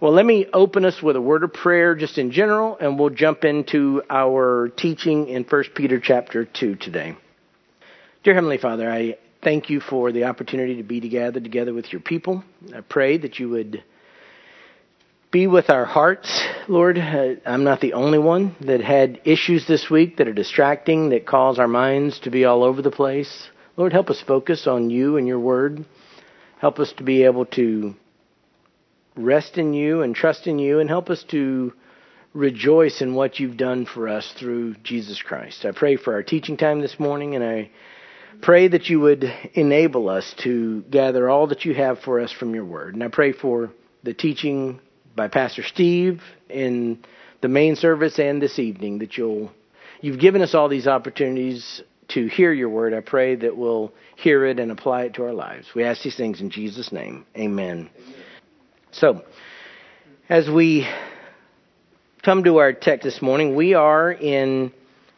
Well, let me open us with a word of prayer just in general, and we'll jump into our teaching in 1 Peter chapter 2 today. Dear Heavenly Father, I thank you for the opportunity to be together together with your people. I pray that you would be with our hearts, Lord. Uh, I'm not the only one that had issues this week that are distracting, that cause our minds to be all over the place. Lord, help us focus on you and your word. Help us to be able to rest in you and trust in you and help us to rejoice in what you've done for us through Jesus Christ. I pray for our teaching time this morning and I pray that you would enable us to gather all that you have for us from your word. And I pray for the teaching by Pastor Steve in the main service and this evening that you'll you've given us all these opportunities to hear your word. I pray that we'll hear it and apply it to our lives. We ask these things in Jesus name. Amen. Amen. So, as we come to our text this morning, we are in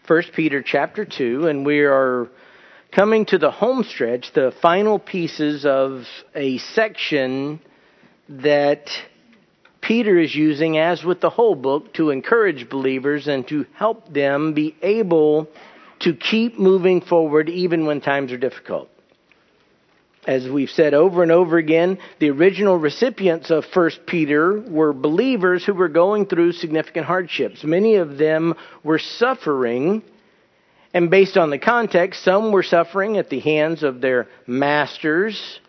1 Peter chapter 2, and we are coming to the home stretch, the final pieces of a section that Peter is using, as with the whole book, to encourage believers and to help them be able to keep moving forward even when times are difficult as we've said over and over again, the original recipients of 1 Peter were believers who were going through significant hardships. Many of them were suffering, and based on the context, some were suffering at the hands of their masters,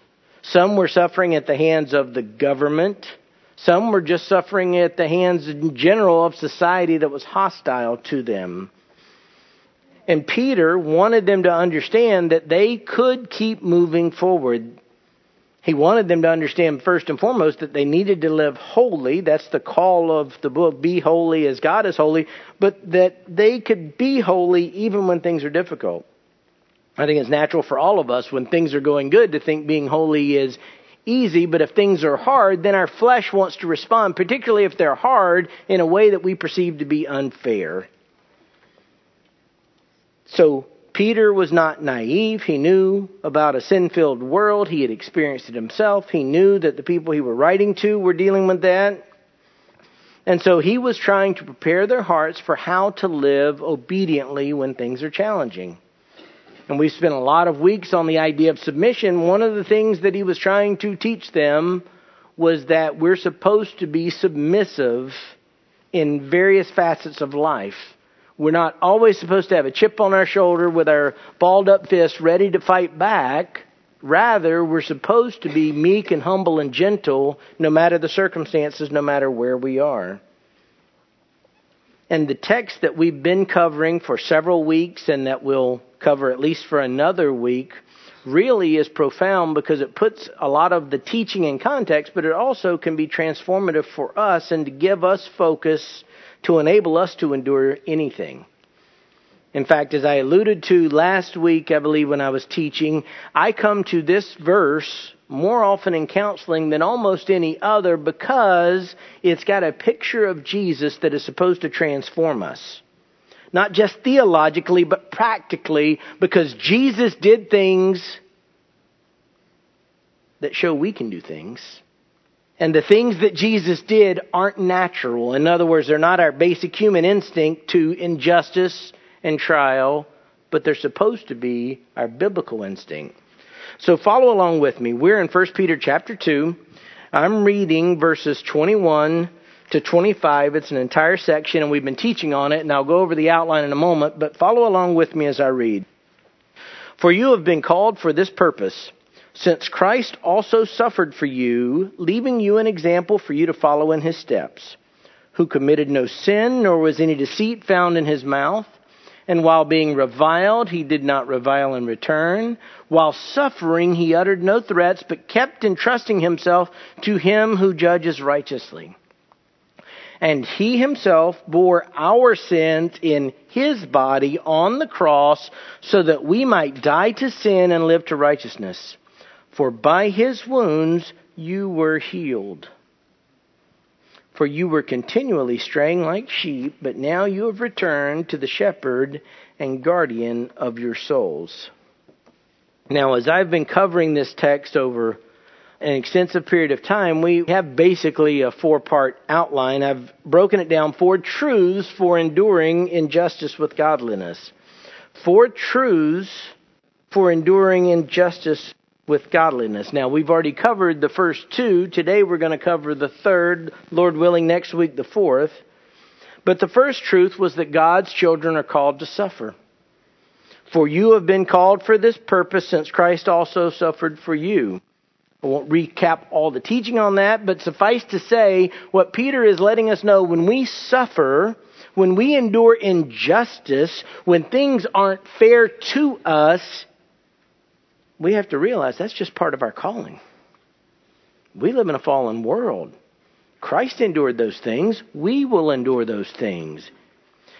some were suffering at the hands of the government, some were just suffering at the hands in general of society that was hostile to them. And Peter wanted them to understand that they could keep moving forward. He wanted them to understand first and foremost that they needed to live holy. That's the call of the book, be holy as God is holy, but that they could be holy even when things are difficult. I think it's natural for all of us when things are going good to think being holy is easy, but if things are hard, then our flesh wants to respond, particularly if they're hard in a way that we perceive to be unfair. So Peter was not naive. He knew about a sin filled world. He had experienced it himself. He knew that the people he were writing to were dealing with that. And so he was trying to prepare their hearts for how to live obediently when things are challenging. And we spent a lot of weeks on the idea of submission. One of the things that he was trying to teach them was that we're supposed to be submissive in various facets of life. We're not always supposed to have a chip on our shoulder with our balled up fist ready to fight back. Rather, we're supposed to be meek and humble and gentle no matter the circumstances, no matter where we are. And the text that we've been covering for several weeks and that we'll cover at least for another week really is profound because it puts a lot of the teaching in context, but it also can be transformative for us and to give us focus to enable us to endure anything. In fact, as I alluded to last week, I believe when I was teaching, I come to this verse more often in counseling than almost any other because it's got a picture of Jesus that is supposed to transform us. Not just theologically, but practically, because Jesus did things that show we can do things. And the things that Jesus did aren't natural. In other words, they're not our basic human instinct to injustice and trial, but they're supposed to be our biblical instinct. So follow along with me. We're in 1 Peter chapter 2. I'm reading verses 21 to 25. It's an entire section, and we've been teaching on it, and I'll go over the outline in a moment, but follow along with me as I read. For you have been called for this purpose since Christ also suffered for you, leaving you an example for you to follow in his steps, who committed no sin, nor was any deceit found in his mouth. And while being reviled, he did not revile in return. While suffering, he uttered no threats, but kept entrusting himself to him who judges righteously. And he himself bore our sins in his body on the cross so that we might die to sin and live to righteousness. For by his wounds you were healed. For you were continually straying like sheep, but now you have returned to the shepherd and guardian of your souls. Now, as I've been covering this text over an extensive period of time, we have basically a four part outline. I've broken it down four truths for enduring injustice with godliness. Four truths for enduring injustice with godliness. Now, we've already covered the first two. Today we're going to cover the third, Lord willing, next week the fourth. But the first truth was that God's children are called to suffer. For you have been called for this purpose, since Christ also suffered for you. I won't recap all the teaching on that, but suffice to say, what Peter is letting us know when we suffer, when we endure injustice, when things aren't fair to us, we have to realize that's just part of our calling. We live in a fallen world. Christ endured those things. We will endure those things.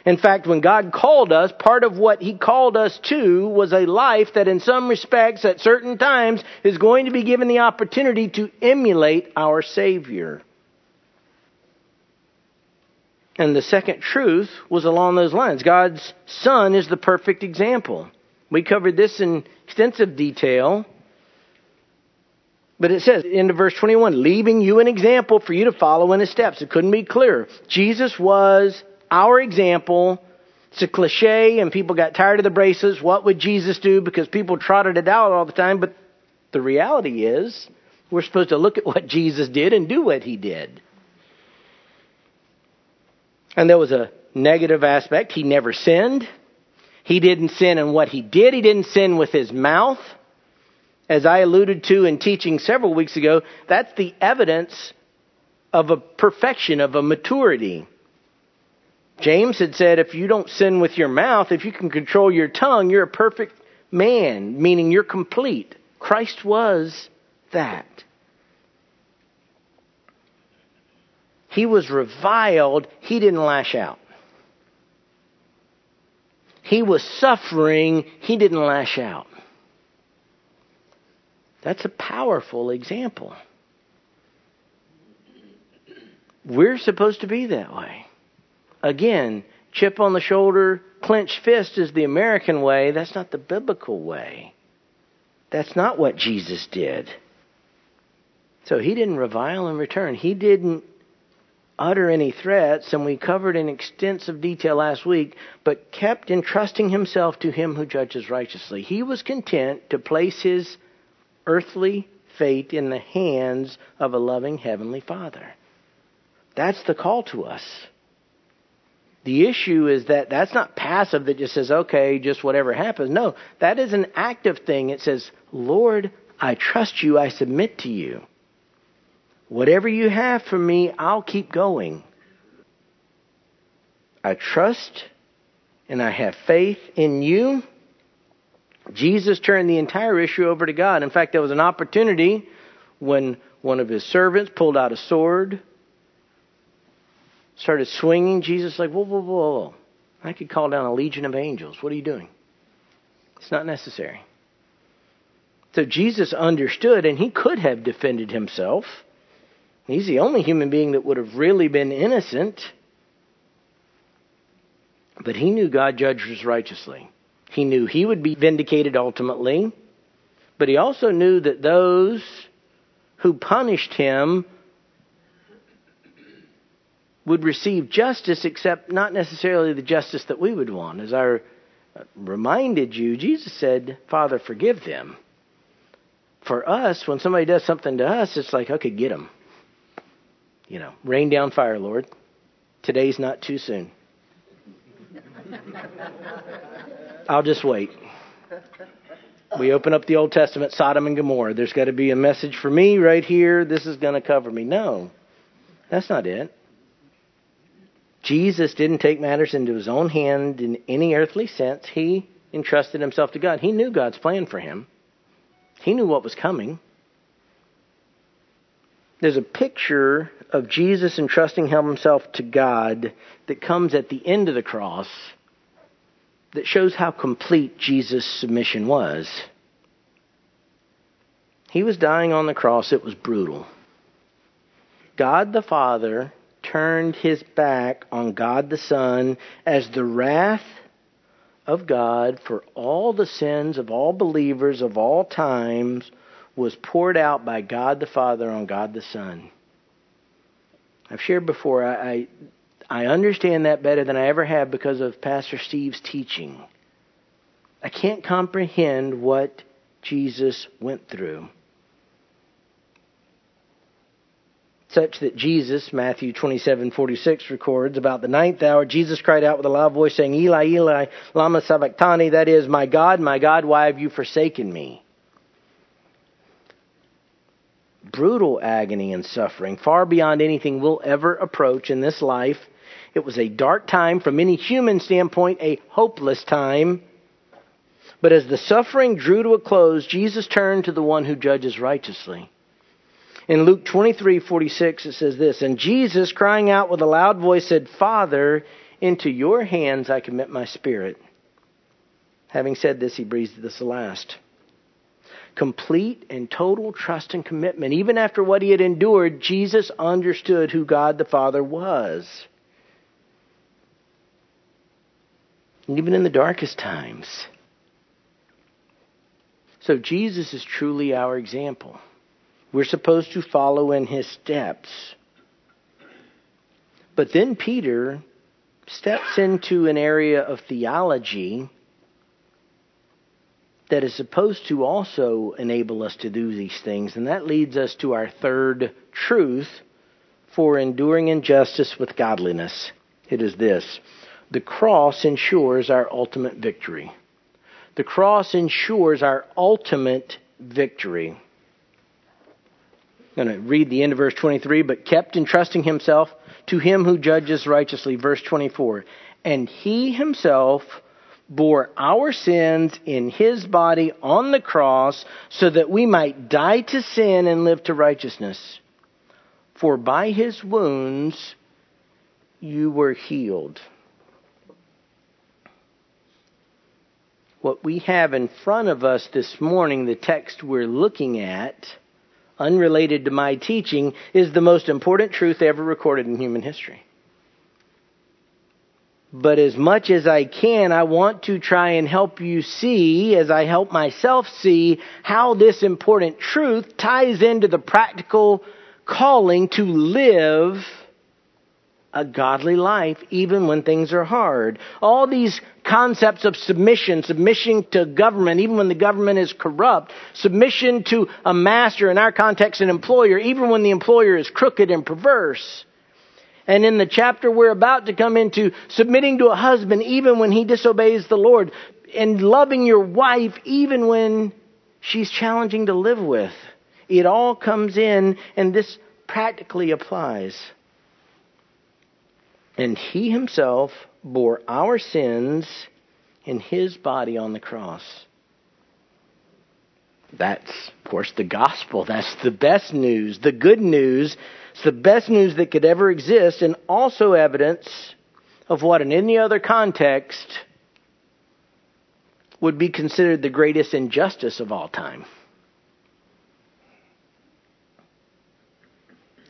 In fact, when God called us, part of what He called us to was a life that, in some respects, at certain times, is going to be given the opportunity to emulate our Savior. And the second truth was along those lines God's Son is the perfect example. We covered this in extensive detail. But it says, in verse 21, leaving you an example for you to follow in his steps. It couldn't be clearer. Jesus was our example. It's a cliche, and people got tired of the braces. What would Jesus do? Because people trotted it out all the time. But the reality is, we're supposed to look at what Jesus did and do what he did. And there was a negative aspect. He never sinned. He didn't sin in what he did. He didn't sin with his mouth. As I alluded to in teaching several weeks ago, that's the evidence of a perfection, of a maturity. James had said, if you don't sin with your mouth, if you can control your tongue, you're a perfect man, meaning you're complete. Christ was that. He was reviled, he didn't lash out. He was suffering, he didn't lash out. That's a powerful example. We're supposed to be that way. Again, chip on the shoulder, clenched fist is the American way. That's not the biblical way. That's not what Jesus did. So he didn't revile in return. He didn't utter any threats, and we covered in extensive detail last week, but kept entrusting himself to him who judges righteously. He was content to place his earthly fate in the hands of a loving Heavenly Father. That's the call to us. The issue is that that's not passive that just says, okay, just whatever happens. No, that is an active thing. It says, Lord, I trust you, I submit to you. Whatever you have for me, I'll keep going. I trust and I have faith in you. Jesus turned the entire issue over to God. In fact, there was an opportunity when one of his servants pulled out a sword started swinging, Jesus like, whoa, whoa, whoa, whoa. I could call down a legion of angels. What are you doing? It's not necessary. So Jesus understood, and he could have defended himself. He's the only human being that would have really been innocent. But he knew God judges righteously. He knew he would be vindicated ultimately. But he also knew that those who punished him would receive justice, except not necessarily the justice that we would want. As I reminded you, Jesus said, Father, forgive them. For us, when somebody does something to us, it's like, okay, get them. You know, rain down fire, Lord. Today's not too soon. I'll just wait. We open up the Old Testament, Sodom and Gomorrah. There's got to be a message for me right here. This is going to cover me. No, that's not it. Jesus didn't take matters into his own hand in any earthly sense. He entrusted himself to God. He knew God's plan for him, he knew what was coming. There's a picture of Jesus entrusting himself to God that comes at the end of the cross that shows how complete Jesus' submission was. He was dying on the cross, it was brutal. God the Father turned his back on God the Son as the wrath of God for all the sins of all believers of all times was poured out by God the Father on God the Son. I've shared before, I, I, I understand that better than I ever have because of Pastor Steve's teaching. I can't comprehend what Jesus went through. Such that Jesus, Matthew 27 46 records, about the ninth hour, Jesus cried out with a loud voice, saying, Eli, Eli, Lama Sabachthani, that is, My God, my God, why have you forsaken me? Brutal agony and suffering, far beyond anything we'll ever approach in this life. It was a dark time, from any human standpoint, a hopeless time. But as the suffering drew to a close, Jesus turned to the one who judges righteously. In Luke 23:46 it says this, and Jesus crying out with a loud voice said, "Father, into your hands I commit my spirit." Having said this, he breathed this last. Complete and total trust and commitment. Even after what he had endured, Jesus understood who God the Father was. Even in the darkest times. So Jesus is truly our example. We're supposed to follow in his steps. But then Peter steps into an area of theology that is supposed to also enable us to do these things. And that leads us to our third truth for enduring injustice with godliness. It is this the cross ensures our ultimate victory. The cross ensures our ultimate victory. I'm going to read the end of verse 23, but kept entrusting himself to him who judges righteously. Verse 24. And he himself bore our sins in his body on the cross so that we might die to sin and live to righteousness. For by his wounds you were healed. What we have in front of us this morning, the text we're looking at, unrelated to my teaching, is the most important truth ever recorded in human history. But as much as I can, I want to try and help you see, as I help myself see, how this important truth ties into the practical calling to live a godly life even when things are hard. All these concepts of submission, submission to government even when the government is corrupt, submission to a master, in our context an employer, even when the employer is crooked and perverse. And in the chapter we're about to come into, submitting to a husband even when he disobeys the Lord, and loving your wife even when she's challenging to live with. It all comes in, and this practically applies. And he himself bore our sins in his body on the cross. That's, of course, the gospel. That's the best news, the good news. It's the best news that could ever exist, and also evidence of what, in any other context, would be considered the greatest injustice of all time.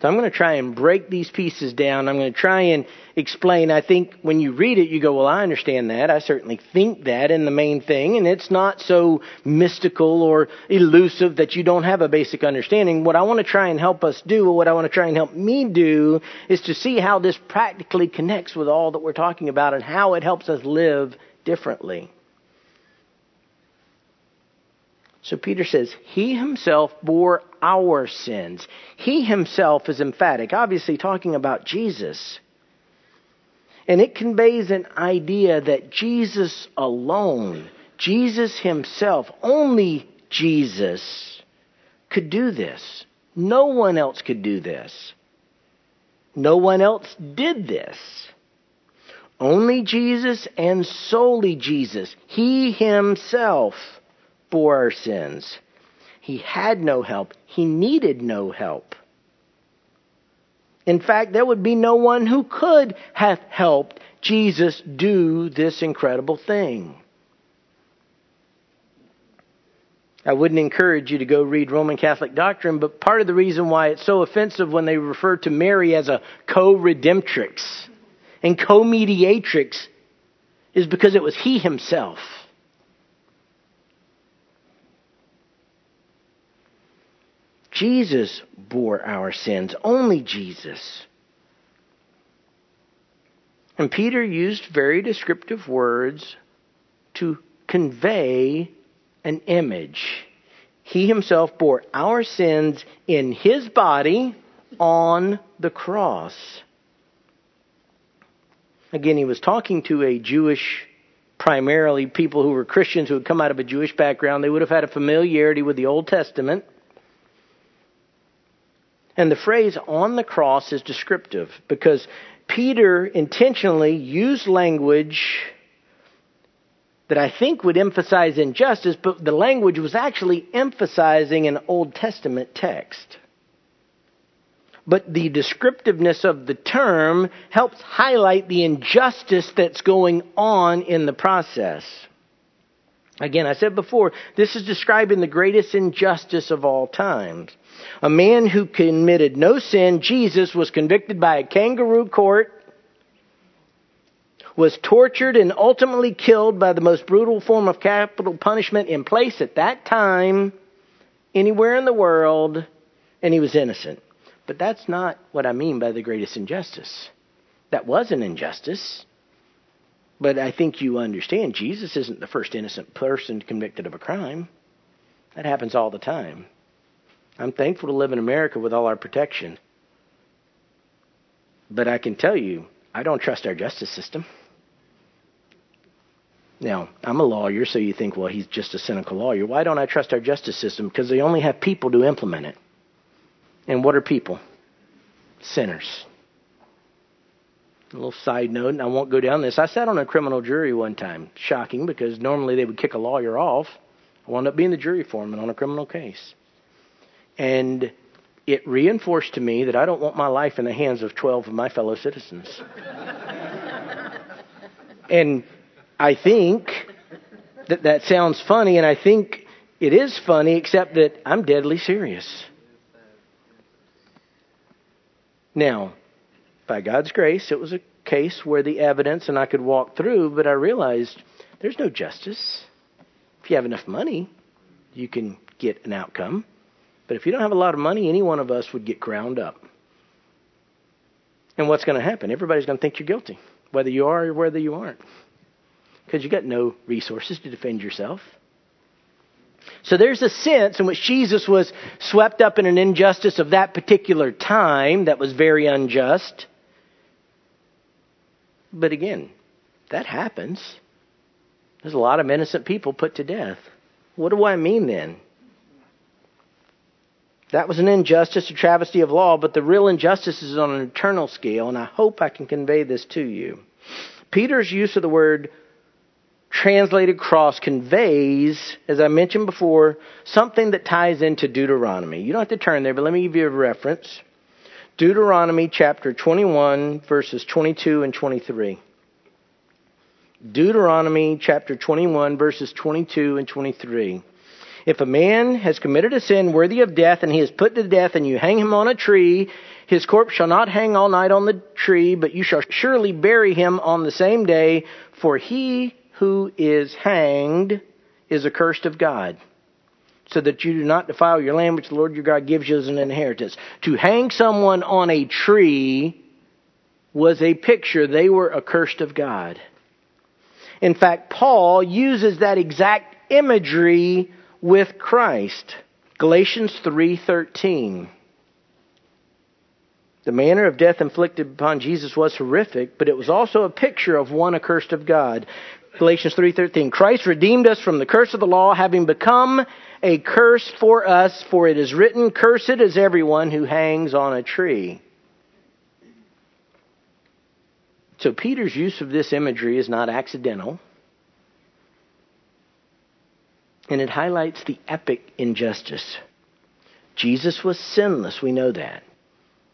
So I'm going to try and break these pieces down. I'm going to try and explain. I think when you read it, you go, well, I understand that. I certainly think that in the main thing. And it's not so mystical or elusive that you don't have a basic understanding. What I want to try and help us do, or what I want to try and help me do, is to see how this practically connects with all that we're talking about and how it helps us live differently. So Peter says, He himself bore our sins. He himself is emphatic, obviously talking about Jesus. And it conveys an idea that Jesus alone, Jesus himself, only Jesus could do this. No one else could do this. No one else did this. Only Jesus and solely Jesus. He himself bore our sins. He had no help. He needed no help. In fact, there would be no one who could have helped Jesus do this incredible thing. I wouldn't encourage you to go read Roman Catholic doctrine, but part of the reason why it's so offensive when they refer to Mary as a co redemptrix and co mediatrix is because it was he himself Jesus bore our sins, only Jesus. And Peter used very descriptive words to convey an image. He himself bore our sins in his body on the cross. Again, he was talking to a Jewish, primarily people who were Christians who had come out of a Jewish background. They would have had a familiarity with the Old Testament. And the phrase on the cross is descriptive because Peter intentionally used language that I think would emphasize injustice, but the language was actually emphasizing an Old Testament text. But the descriptiveness of the term helps highlight the injustice that's going on in the process. Again, I said before, this is describing the greatest injustice of all times. A man who committed no sin, Jesus, was convicted by a kangaroo court, was tortured and ultimately killed by the most brutal form of capital punishment in place at that time, anywhere in the world, and he was innocent. But that's not what I mean by the greatest injustice. That was an injustice. But I think you understand Jesus isn't the first innocent person convicted of a crime. That happens all the time. I'm thankful to live in America with all our protection. But I can tell you, I don't trust our justice system. Now, I'm a lawyer, so you think, well, he's just a cynical lawyer. Why don't I trust our justice system? Because they only have people to implement it. And what are people? Sinners. A little side note, and I won't go down this. I sat on a criminal jury one time. Shocking, because normally they would kick a lawyer off. I wound up being the jury foreman on a criminal case. And it reinforced to me that I don't want my life in the hands of 12 of my fellow citizens. and I think that that sounds funny, and I think it is funny, except that I'm deadly serious. Now, by God's grace, it was a case where the evidence and I could walk through, but I realized there's no justice. If you have enough money, you can get an outcome. But if you don't have a lot of money, any one of us would get ground up. And what's going to happen? Everybody's going to think you're guilty, whether you are or whether you aren't. Because you got no resources to defend yourself. So there's a sense in which Jesus was swept up in an injustice of that particular time that was very unjust. But again, that happens. There's a lot of innocent people put to death. What do I mean then? That was an injustice, a travesty of law, but the real injustice is on an eternal scale, and I hope I can convey this to you. Peter's use of the word translated cross conveys, as I mentioned before, something that ties into Deuteronomy. You don't have to turn there, but let me give you a reference. Deuteronomy chapter 21, verses 22 and 23. Deuteronomy chapter 21, verses 22 and 23. If a man has committed a sin worthy of death and he is put to death and you hang him on a tree, his corpse shall not hang all night on the tree, but you shall surely bury him on the same day, for he who is hanged is accursed of God, so that you do not defile your land which the Lord your God gives you as an inheritance. To hang someone on a tree was a picture they were accursed of God. In fact, Paul uses that exact imagery with Christ. Galatians 3:13 the manner of death inflicted upon Jesus was horrific, but it was also a picture of one accursed of God. Galatians 3:13 Christ redeemed us from the curse of the law having become a curse for us for it is written cursed is everyone who hangs on a tree. So Peter's use of this imagery is not accidental. And it highlights the epic injustice. Jesus was sinless, we know that.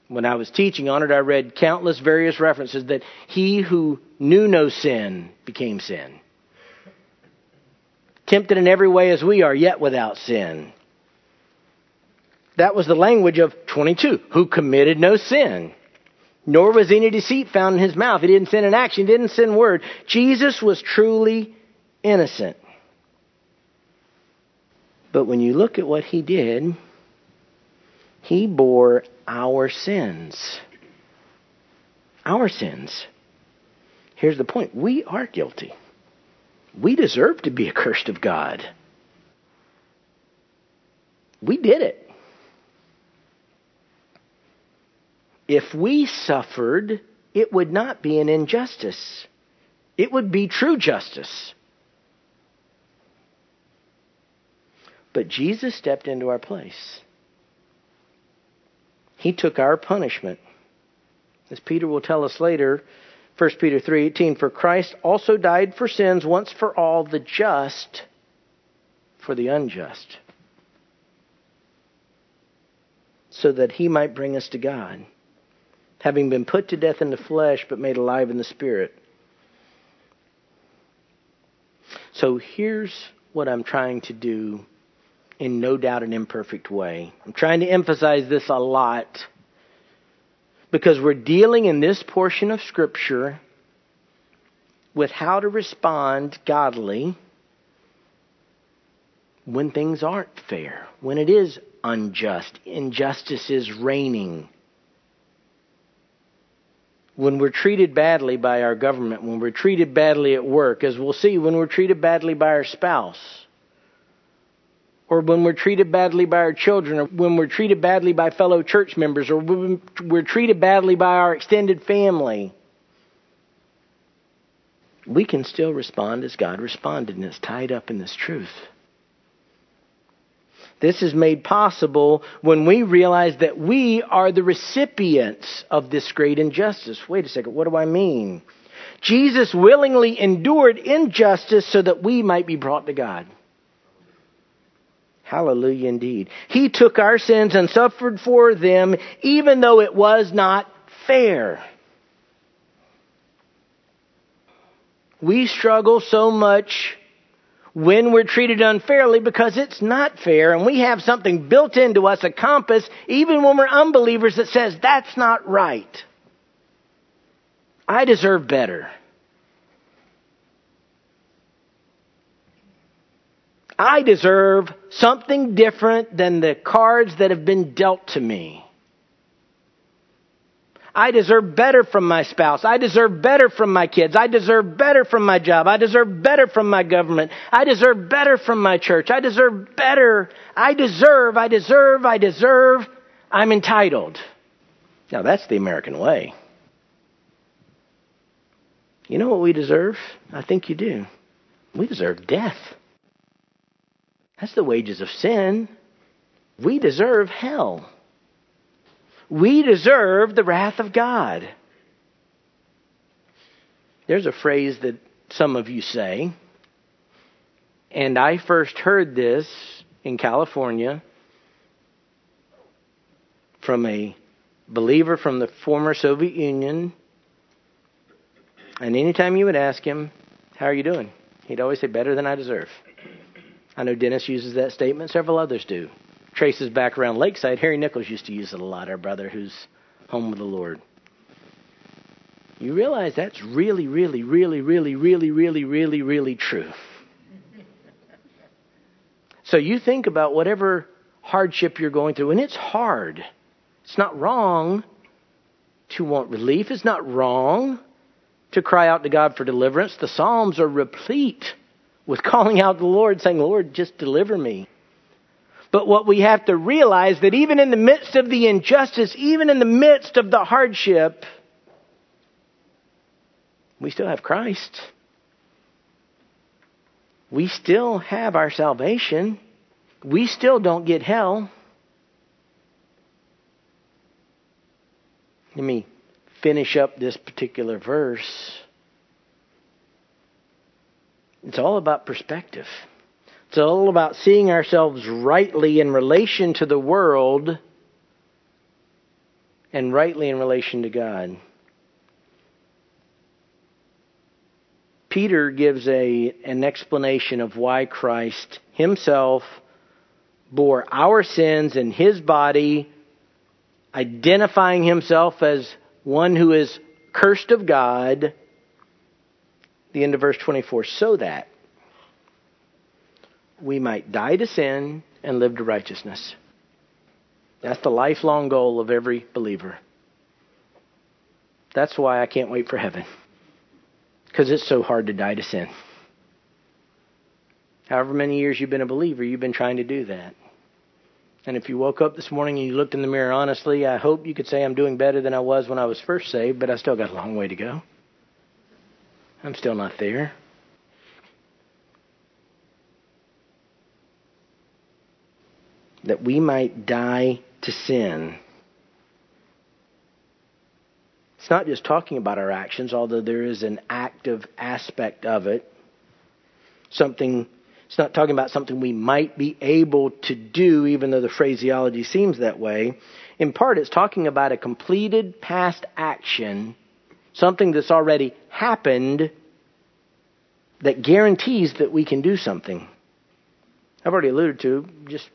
When I was teaching on it, I read countless various references that he who knew no sin became sin. Tempted in every way as we are, yet without sin. That was the language of 22, who committed no sin. Nor was any deceit found in his mouth. He didn't sin in action, he didn't sin word. Jesus was truly innocent. But when you look at what he did, He bore our sins. Our sins. Here's the point we are guilty. We deserve to be accursed of God. We did it. If we suffered, it would not be an injustice. It would be true justice. But Jesus stepped into our place. He took our punishment. As Peter will tell us later, 1 Peter 3:18 for Christ also died for sins once for all the just for the unjust so that he might bring us to God having been put to death in the flesh but made alive in the spirit so here's what I'm trying to do in no doubt an imperfect way. I'm trying to emphasize this a lot because we're dealing in this portion of Scripture with how to respond godly when things aren't fair, when it is unjust, injustice is reigning. When we're treated badly by our government, when we're treated badly at work, as we'll see, when we're treated badly by our spouse, or when we're treated badly by our children, or when we're treated badly by fellow church members, or when we're treated badly by our extended family, we can still respond as God responded, and it's tied up in this truth. This is made possible when we realize that we are the recipients of this great injustice. Wait a second, what do I mean? Jesus willingly endured injustice so that we might be brought to God. Hallelujah indeed. He took our sins and suffered for them even though it was not fair. We struggle so much when we're treated unfairly because it's not fair and we have something built into us, a compass, even when we're unbelievers that says that's not right. I deserve better. I deserve something different than the cards that have been dealt to me. I deserve better from my spouse. I deserve better from my kids. I deserve better from my job. I deserve better from my government. I deserve better from my church. I deserve better. I deserve, I deserve, I deserve. I'm entitled. Now that's the American way. You know what we deserve? I think you do. We deserve death. That's the wages of sin. We deserve hell. We deserve the wrath of God. There's a phrase that some of you say, and I first heard this in California from a believer from the former Soviet Union. And anytime you would ask him, How are you doing? He'd always say, Better than I deserve. I know Dennis uses that statement, several others do. Traces back around Lakeside. Harry Nichols used to use it a lot, our brother who's home with the Lord. You realize that's really, really, really, really, really, really, really, really true. So you think about whatever hardship you're going through, and it's hard. It's not wrong to want relief. It's not wrong to cry out to God for deliverance. The Psalms are replete with calling out to the Lord, saying, Lord, just deliver me. But what we have to realize that even in the midst of the injustice, even in the midst of the hardship, we still have Christ. We still have our salvation. We still don't get hell. Let me finish up this particular verse. It's all about perspective. It's all about seeing ourselves rightly in relation to the world and rightly in relation to God. Peter gives a, an explanation of why Christ himself bore our sins in his body, identifying himself as one who is cursed of God the end of verse 24, so that we might die to sin and live to righteousness. That's the lifelong goal of every believer. That's why I can't wait for heaven. Because it's so hard to die to sin. However many years you've been a believer, you've been trying to do that. And if you woke up this morning and you looked in the mirror honestly, I hope you could say I'm doing better than I was when I was first saved, but I still got a long way to go. I'm still not there. That we might die to sin. It's not just talking about our actions, although there is an active aspect of it. Something, it's not talking about something we might be able to do, even though the phraseology seems that way. In part, it's talking about a completed past action, something that's already happened that guarantees that we can do something. I've already alluded to, just,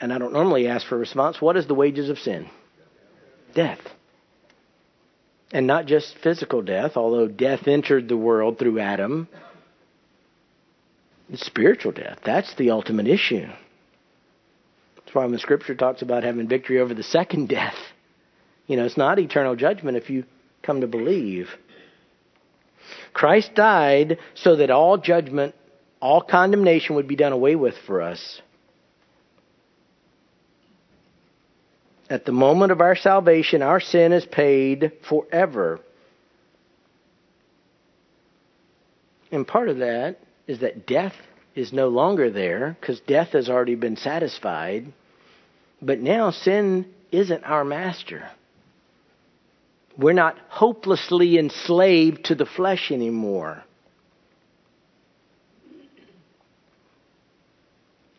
and I don't normally ask for a response, what is the wages of sin? Death. And not just physical death, although death entered the world through Adam. It's spiritual death. That's the ultimate issue. That's why when the scripture talks about having victory over the second death, you know, it's not eternal judgment if you come to believe. Christ died so that all judgment, all condemnation would be done away with for us. At the moment of our salvation, our sin is paid forever. And part of that is that death is no longer there because death has already been satisfied. But now sin isn't our master. We're not hopelessly enslaved to the flesh anymore.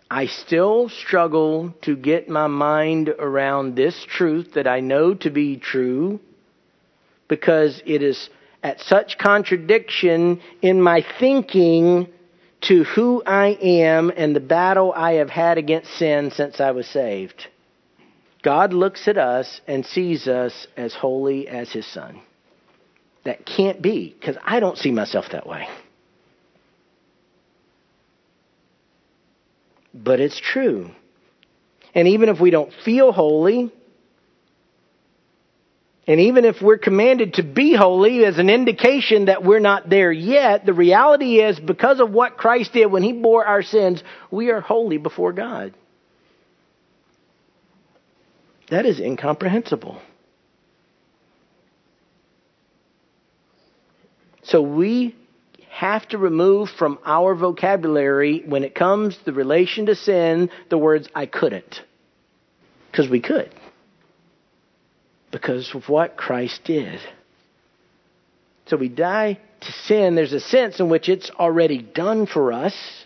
I still struggle to get my mind around this truth that I know to be true because it is at such contradiction in my thinking to who I am and the battle I have had against sin since I was saved. God looks at us and sees us as holy as his son. That can't be, because I don't see myself that way. But it's true. And even if we don't feel holy, and even if we're commanded to be holy as an indication that we're not there yet, the reality is because of what Christ did when he bore our sins, we are holy before God. That is incomprehensible. So we have to remove from our vocabulary when it comes to the relation to sin the words I couldn't. Because we could. Because of what Christ did. So we die to sin. There's a sense in which it's already done for us.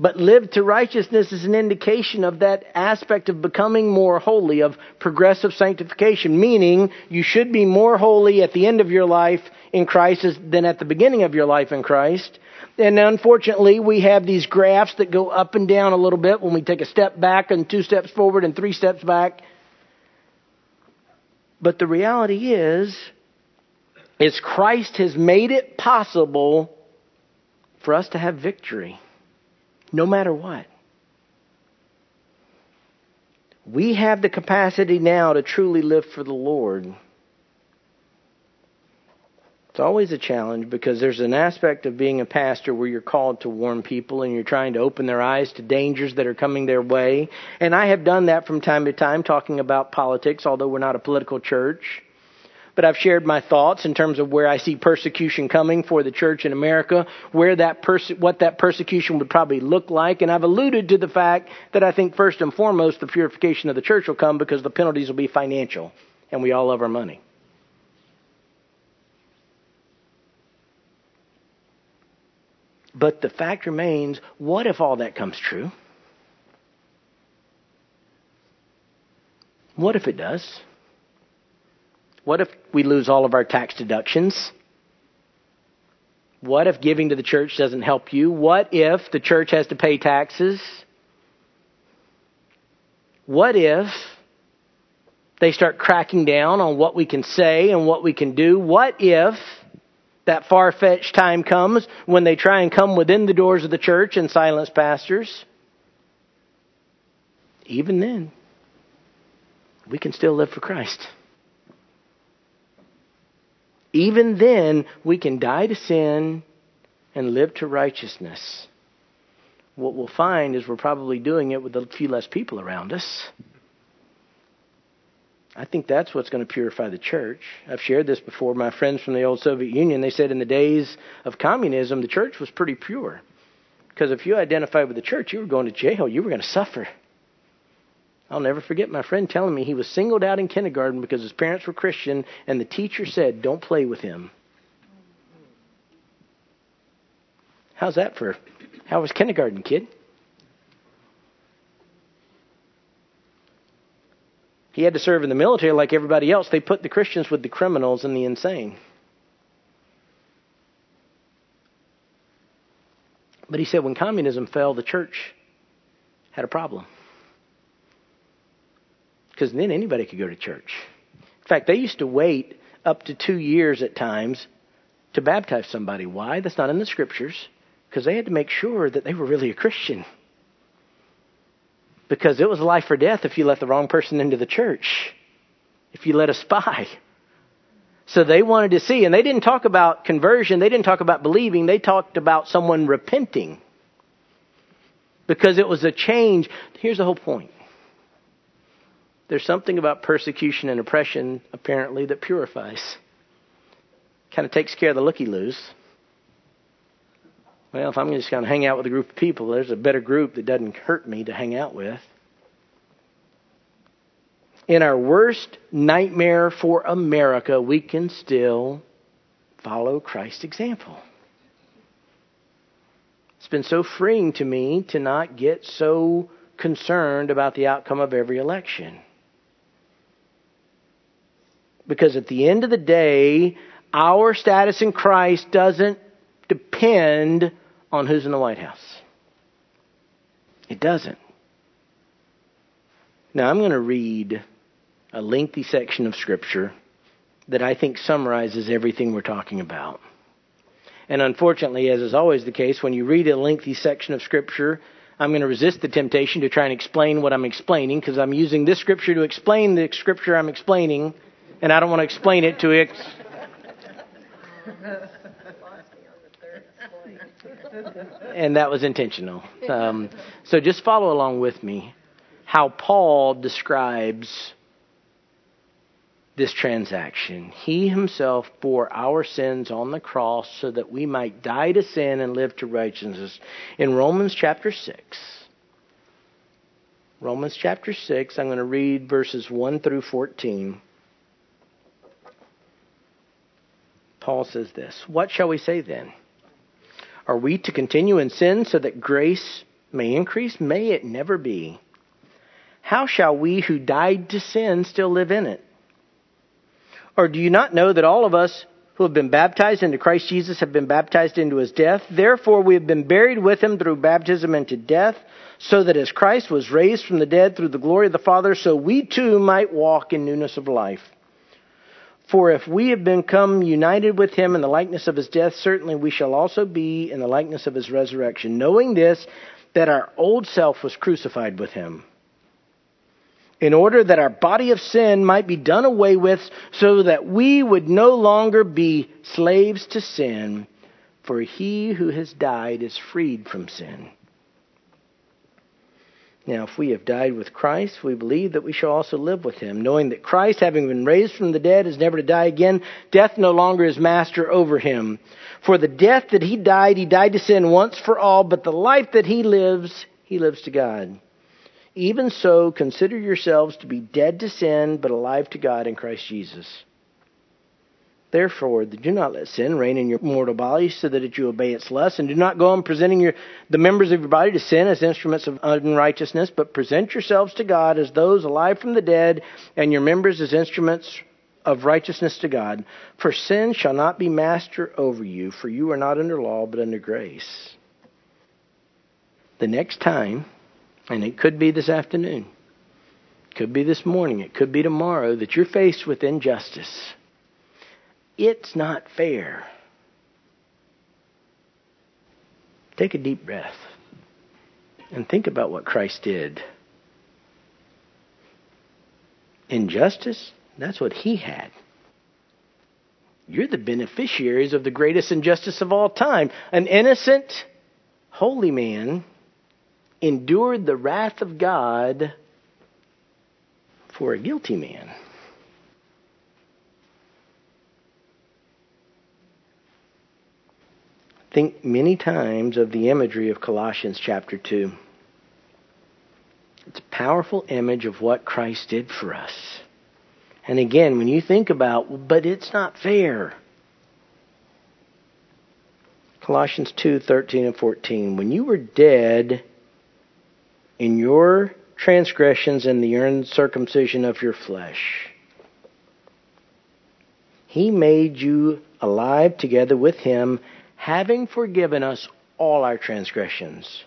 But lived to righteousness is an indication of that aspect of becoming more holy, of progressive sanctification, meaning you should be more holy at the end of your life in Christ than at the beginning of your life in Christ. And unfortunately, we have these graphs that go up and down a little bit when we take a step back and two steps forward and three steps back. But the reality is, is Christ has made it possible for us to have victory no matter what. We have the capacity now to truly live for the Lord. It's always a challenge because there's an aspect of being a pastor where you're called to warn people and you're trying to open their eyes to dangers that are coming their way. And I have done that from time to time talking about politics, although we're not a political church but I've shared my thoughts in terms of where I see persecution coming for the church in America, where that perse- what that persecution would probably look like, and I've alluded to the fact that I think first and foremost the purification of the church will come because the penalties will be financial, and we all love our money. But the fact remains, what if all that comes true? What if it does? What if we lose all of our tax deductions? What if giving to the church doesn't help you? What if the church has to pay taxes? What if they start cracking down on what we can say and what we can do? What if that far fetched time comes when they try and come within the doors of the church and silence pastors? Even then, we can still live for Christ. Even then, we can die to sin and live to righteousness. What we'll find is we're probably doing it with a few less people around us. I think that's what's going to purify the church. I've shared this before. My friends from the old Soviet Union, they said in the days of communism, the church was pretty pure. Because if you identified with the church, you were going to jail. You were going to suffer. I'll never forget my friend telling me he was singled out in kindergarten because his parents were Christian, and the teacher said, Don't play with him. How's that for how was kindergarten, kid? He had to serve in the military like everybody else. They put the Christians with the criminals and the insane. But he said when communism fell, the church had a problem because then anybody could go to church. In fact, they used to wait up to two years at times to baptize somebody. Why? That's not in the scriptures. Because they had to make sure that they were really a Christian. Because it was life or death if you let the wrong person into the church, if you let a spy. So they wanted to see, and they didn't talk about conversion, they didn't talk about believing, they talked about someone repenting. Because it was a change. Here's the whole point there's something about persecution and oppression, apparently, that purifies. Kind of takes care of the looky loos. Well, if I'm just going to hang out with a group of people, there's a better group that doesn't hurt me to hang out with. In our worst nightmare for America, we can still follow Christ's example. It's been so freeing to me to not get so concerned about the outcome of every election. Because at the end of the day, our status in Christ doesn't depend on who's in the White House. It doesn't. Now, I'm going to read a lengthy section of Scripture that I think summarizes everything we're talking about. And unfortunately, as is always the case, when you read a lengthy section of Scripture, I'm going to resist the temptation to try and explain what I'm explaining because I'm using this Scripture to explain the Scripture I'm explaining and I don't want to explain it to it. and that was intentional. Um, so just follow along with me how Paul describes this transaction. He himself bore our sins on the cross so that we might die to sin and live to righteousness. In Romans chapter 6, Romans chapter 6, I'm going to read verses 1 through 14. Paul says this What shall we say then? Are we to continue in sin so that grace may increase? May it never be. How shall we who died to sin still live in it? Or do you not know that all of us who have been baptized into Christ Jesus have been baptized into his death? Therefore, we have been buried with him through baptism into death, so that as Christ was raised from the dead through the glory of the Father, so we too might walk in newness of life. For if we have become united with him in the likeness of his death, certainly we shall also be in the likeness of his resurrection, knowing this, that our old self was crucified with him, in order that our body of sin might be done away with, so that we would no longer be slaves to sin, for he who has died is freed from sin. Now, if we have died with Christ, we believe that we shall also live with him, knowing that Christ, having been raised from the dead, is never to die again. Death no longer is master over him. For the death that he died, he died to sin once for all, but the life that he lives, he lives to God. Even so, consider yourselves to be dead to sin, but alive to God in Christ Jesus. Therefore, do not let sin reign in your mortal body so that you obey its lusts, and do not go on presenting your, the members of your body to sin as instruments of unrighteousness, but present yourselves to God as those alive from the dead, and your members as instruments of righteousness to God. For sin shall not be master over you, for you are not under law, but under grace. The next time, and it could be this afternoon, could be this morning, it could be tomorrow, that you're faced with injustice it's not fair. Take a deep breath and think about what Christ did. injustice, that's what he had. You're the beneficiaries of the greatest injustice of all time. An innocent, holy man endured the wrath of God for a guilty man. Think many times of the imagery of Colossians chapter 2. It's a powerful image of what Christ did for us. And again, when you think about, but it's not fair. Colossians 2 13 and 14. When you were dead in your transgressions and the uncircumcision of your flesh, he made you alive together with him, having forgiven us all our transgressions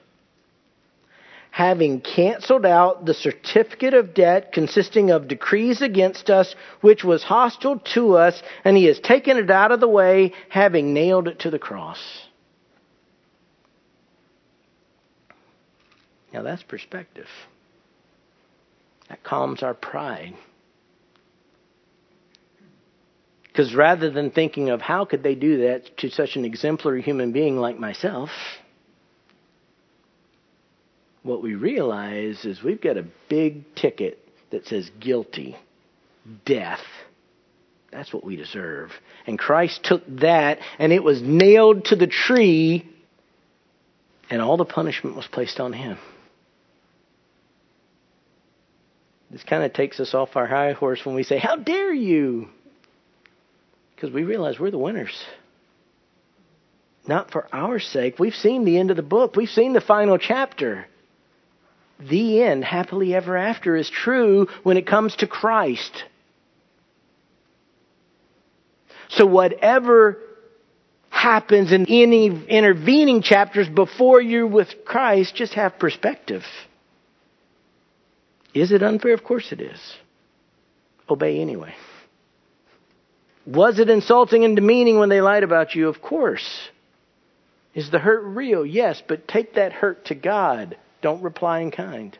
having canceled out the certificate of debt consisting of decrees against us, which was hostile to us, and he has taken it out of the way, having nailed it to the cross. Now that's perspective. That calms our pride. Because rather than thinking of how could they do that to such an exemplary human being like myself, what we realize is we've got a big ticket that says guilty, death. That's what we deserve. And Christ took that and it was nailed to the tree, and all the punishment was placed on him. This kind of takes us off our high horse when we say, How dare you? Because we realize we're the winners. Not for our sake. We've seen the end of the book, we've seen the final chapter the end, happily ever after, is true when it comes to Christ. So, whatever happens in any intervening chapters before you're with Christ, just have perspective. Is it unfair? Of course it is. Obey anyway. Was it insulting and demeaning when they lied about you? Of course. Is the hurt real? Yes, but take that hurt to God. Don't reply in kind.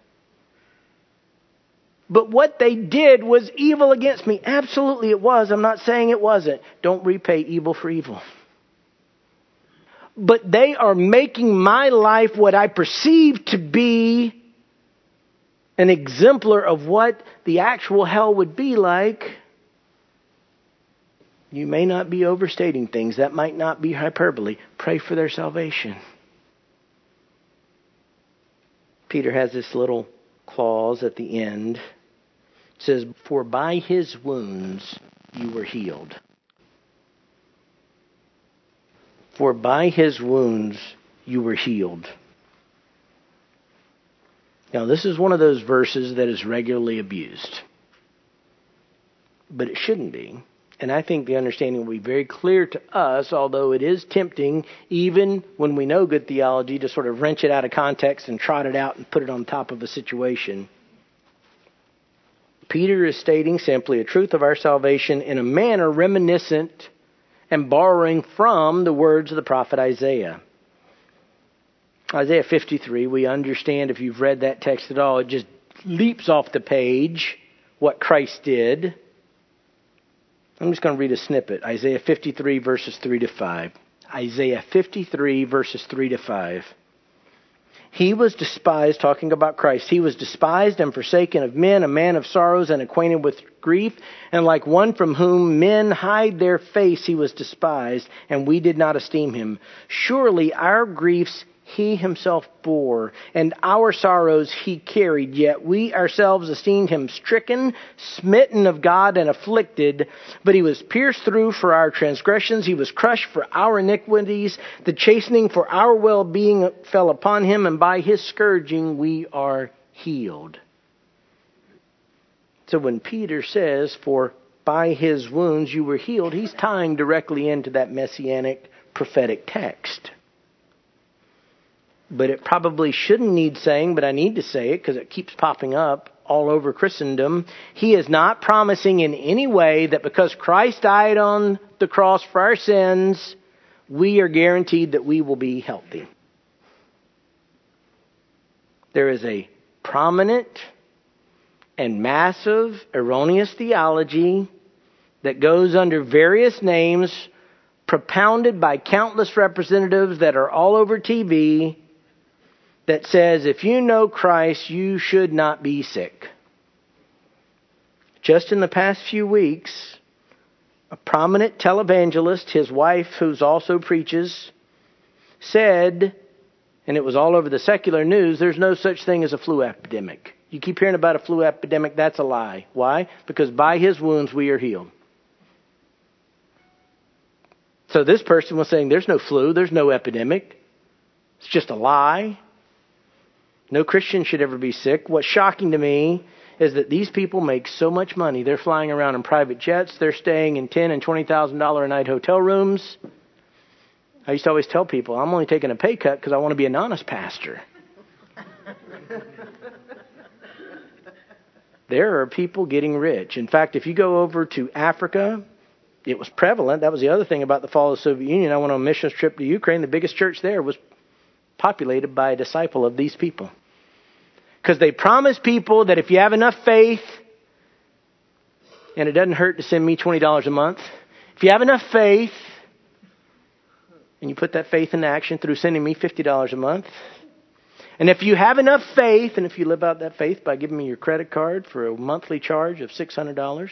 But what they did was evil against me. Absolutely it was. I'm not saying it wasn't. Don't repay evil for evil. But they are making my life what I perceive to be an exemplar of what the actual hell would be like. You may not be overstating things. That might not be hyperbole. Pray for their salvation. Peter has this little clause at the end. It says, For by his wounds you were healed. For by his wounds you were healed. Now, this is one of those verses that is regularly abused. But it shouldn't be. And I think the understanding will be very clear to us, although it is tempting, even when we know good theology, to sort of wrench it out of context and trot it out and put it on top of a situation. Peter is stating simply a truth of our salvation in a manner reminiscent and borrowing from the words of the prophet Isaiah. Isaiah 53, we understand if you've read that text at all, it just leaps off the page what Christ did. I'm just going to read a snippet Isaiah 53, verses 3 to 5. Isaiah 53, verses 3 to 5. He was despised, talking about Christ, he was despised and forsaken of men, a man of sorrows and acquainted with grief, and like one from whom men hide their face, he was despised, and we did not esteem him. Surely our griefs he himself bore, and our sorrows he carried. Yet we ourselves esteemed him stricken, smitten of God, and afflicted. But he was pierced through for our transgressions, he was crushed for our iniquities. The chastening for our well being fell upon him, and by his scourging we are healed. So when Peter says, For by his wounds you were healed, he's tying directly into that messianic prophetic text but it probably shouldn't need saying, but I need to say it because it keeps popping up all over Christendom. He is not promising in any way that because Christ died on the cross for our sins, we are guaranteed that we will be healthy. There is a prominent and massive erroneous theology that goes under various names propounded by countless representatives that are all over TV that says if you know Christ, you should not be sick. Just in the past few weeks, a prominent televangelist, his wife, who's also preaches, said, and it was all over the secular news, there's no such thing as a flu epidemic. You keep hearing about a flu epidemic, that's a lie. Why? Because by his wounds we are healed. So this person was saying there's no flu, there's no epidemic. It's just a lie. No Christian should ever be sick. What's shocking to me is that these people make so much money. They're flying around in private jets. They're staying in ten and twenty thousand dollar a night hotel rooms. I used to always tell people I'm only taking a pay cut because I want to be an honest pastor. there are people getting rich. In fact, if you go over to Africa, it was prevalent. That was the other thing about the fall of the Soviet Union. I went on a missions trip to Ukraine. The biggest church there was populated by a disciple of these people. Because they promise people that if you have enough faith, and it doesn't hurt to send me $20 a month, if you have enough faith, and you put that faith in action through sending me $50 a month, and if you have enough faith, and if you live out that faith by giving me your credit card for a monthly charge of $600,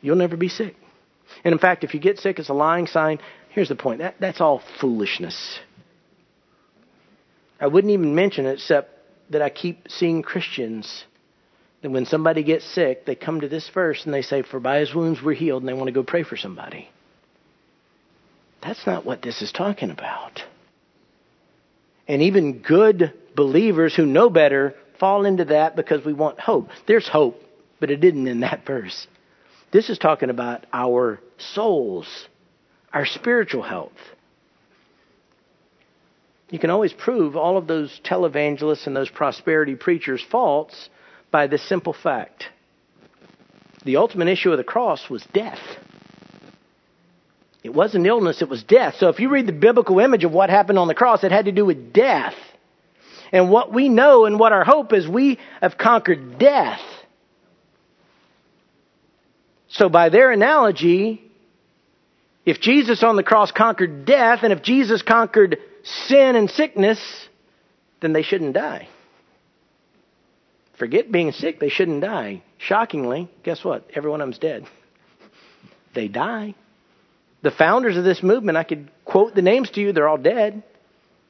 you'll never be sick. And in fact, if you get sick, it's a lying sign. Here's the point that, that's all foolishness. I wouldn't even mention it except that I keep seeing Christians that when somebody gets sick, they come to this verse and they say, For by his wounds we're healed, and they want to go pray for somebody. That's not what this is talking about. And even good believers who know better fall into that because we want hope. There's hope, but it isn't in that verse. This is talking about our souls, our spiritual health. You can always prove all of those televangelists and those prosperity preachers' faults by this simple fact. The ultimate issue of the cross was death. It wasn't illness, it was death. So if you read the biblical image of what happened on the cross, it had to do with death. And what we know and what our hope is, we have conquered death. So by their analogy, if Jesus on the cross conquered death, and if Jesus conquered sin and sickness, then they shouldn't die. Forget being sick, they shouldn't die. Shockingly, guess what? Every one of them's dead. They die. The founders of this movement, I could quote the names to you, they're all dead.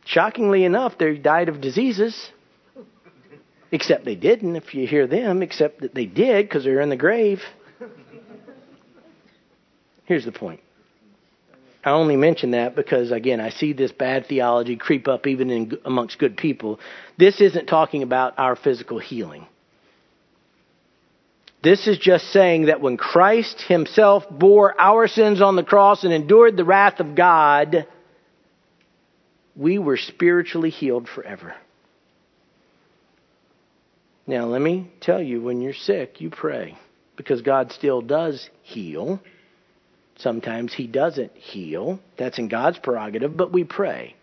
Shockingly enough, they died of diseases. Except they didn't, if you hear them, except that they did because they're in the grave. Here's the point I only mention that because, again, I see this bad theology creep up even in, amongst good people. This isn't talking about our physical healing. This is just saying that when Christ himself bore our sins on the cross and endured the wrath of God, we were spiritually healed forever. Now, let me tell you when you're sick, you pray because God still does heal. Sometimes He doesn't heal. That's in God's prerogative, but we pray.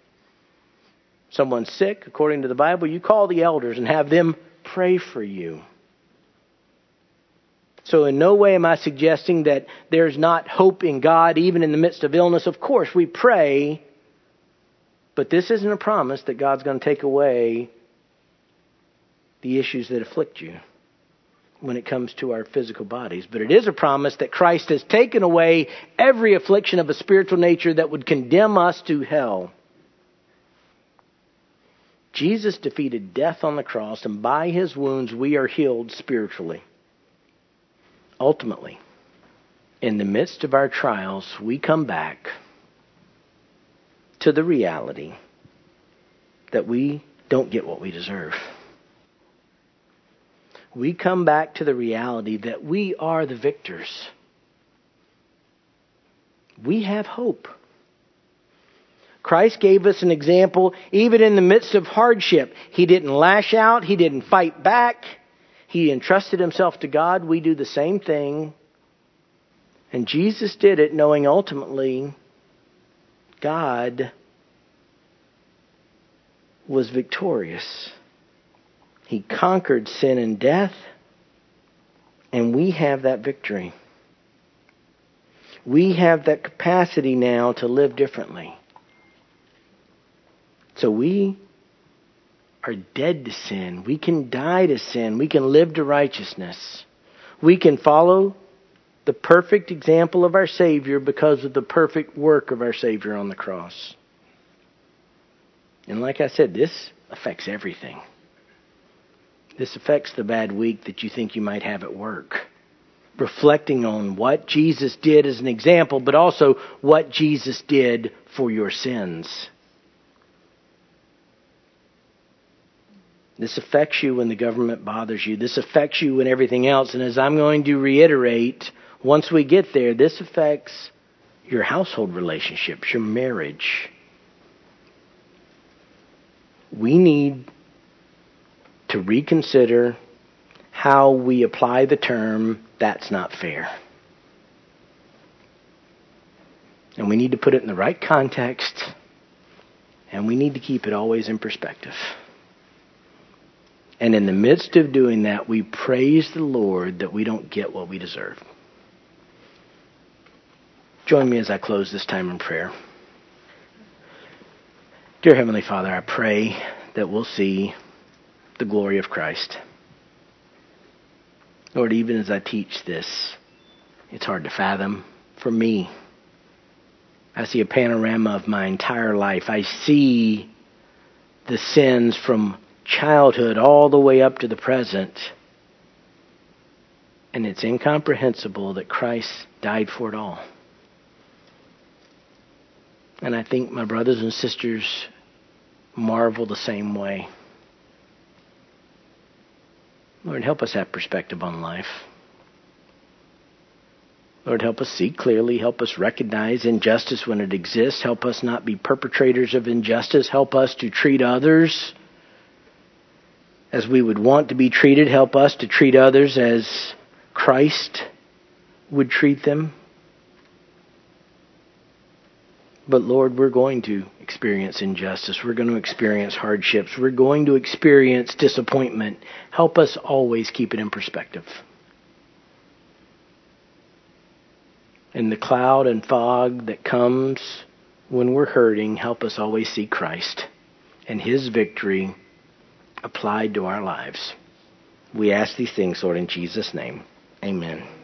Someone's sick, according to the Bible, you call the elders and have them pray for you. So, in no way am I suggesting that there's not hope in God even in the midst of illness. Of course, we pray, but this isn't a promise that God's going to take away the issues that afflict you when it comes to our physical bodies. But it is a promise that Christ has taken away every affliction of a spiritual nature that would condemn us to hell. Jesus defeated death on the cross, and by his wounds we are healed spiritually. Ultimately, in the midst of our trials, we come back to the reality that we don't get what we deserve we come back to the reality that we are the victors. We have hope. Christ gave us an example even in the midst of hardship. He didn't lash out, he didn't fight back. He entrusted himself to God. We do the same thing. And Jesus did it knowing ultimately God was victorious. He conquered sin and death, and we have that victory. We have that capacity now to live differently. So we are dead to sin. We can die to sin. We can live to righteousness. We can follow the perfect example of our Savior because of the perfect work of our Savior on the cross. And like I said, this affects everything. This affects the bad week that you think you might have at work. Reflecting on what Jesus did as an example, but also what Jesus did for your sins. This affects you when the government bothers you. This affects you when everything else. And as I'm going to reiterate, once we get there, this affects your household relationships, your marriage. We need to reconsider how we apply the term, that's not fair. And we need to put it in the right context, and we need to keep it always in perspective. And in the midst of doing that, we praise the Lord that we don't get what we deserve. Join me as I close this time in prayer. Dear Heavenly Father, I pray that we'll see the glory of Christ. Lord, even as I teach this, it's hard to fathom for me. I see a panorama of my entire life. I see the sins from childhood all the way up to the present. And it's incomprehensible that Christ died for it all. And I think my brothers and sisters marvel the same way. Lord, help us have perspective on life. Lord, help us see clearly. Help us recognize injustice when it exists. Help us not be perpetrators of injustice. Help us to treat others as we would want to be treated. Help us to treat others as Christ would treat them. But Lord, we're going to experience injustice. We're going to experience hardships. We're going to experience disappointment. Help us always keep it in perspective. In the cloud and fog that comes when we're hurting, help us always see Christ and His victory applied to our lives. We ask these things, Lord, in Jesus' name. Amen.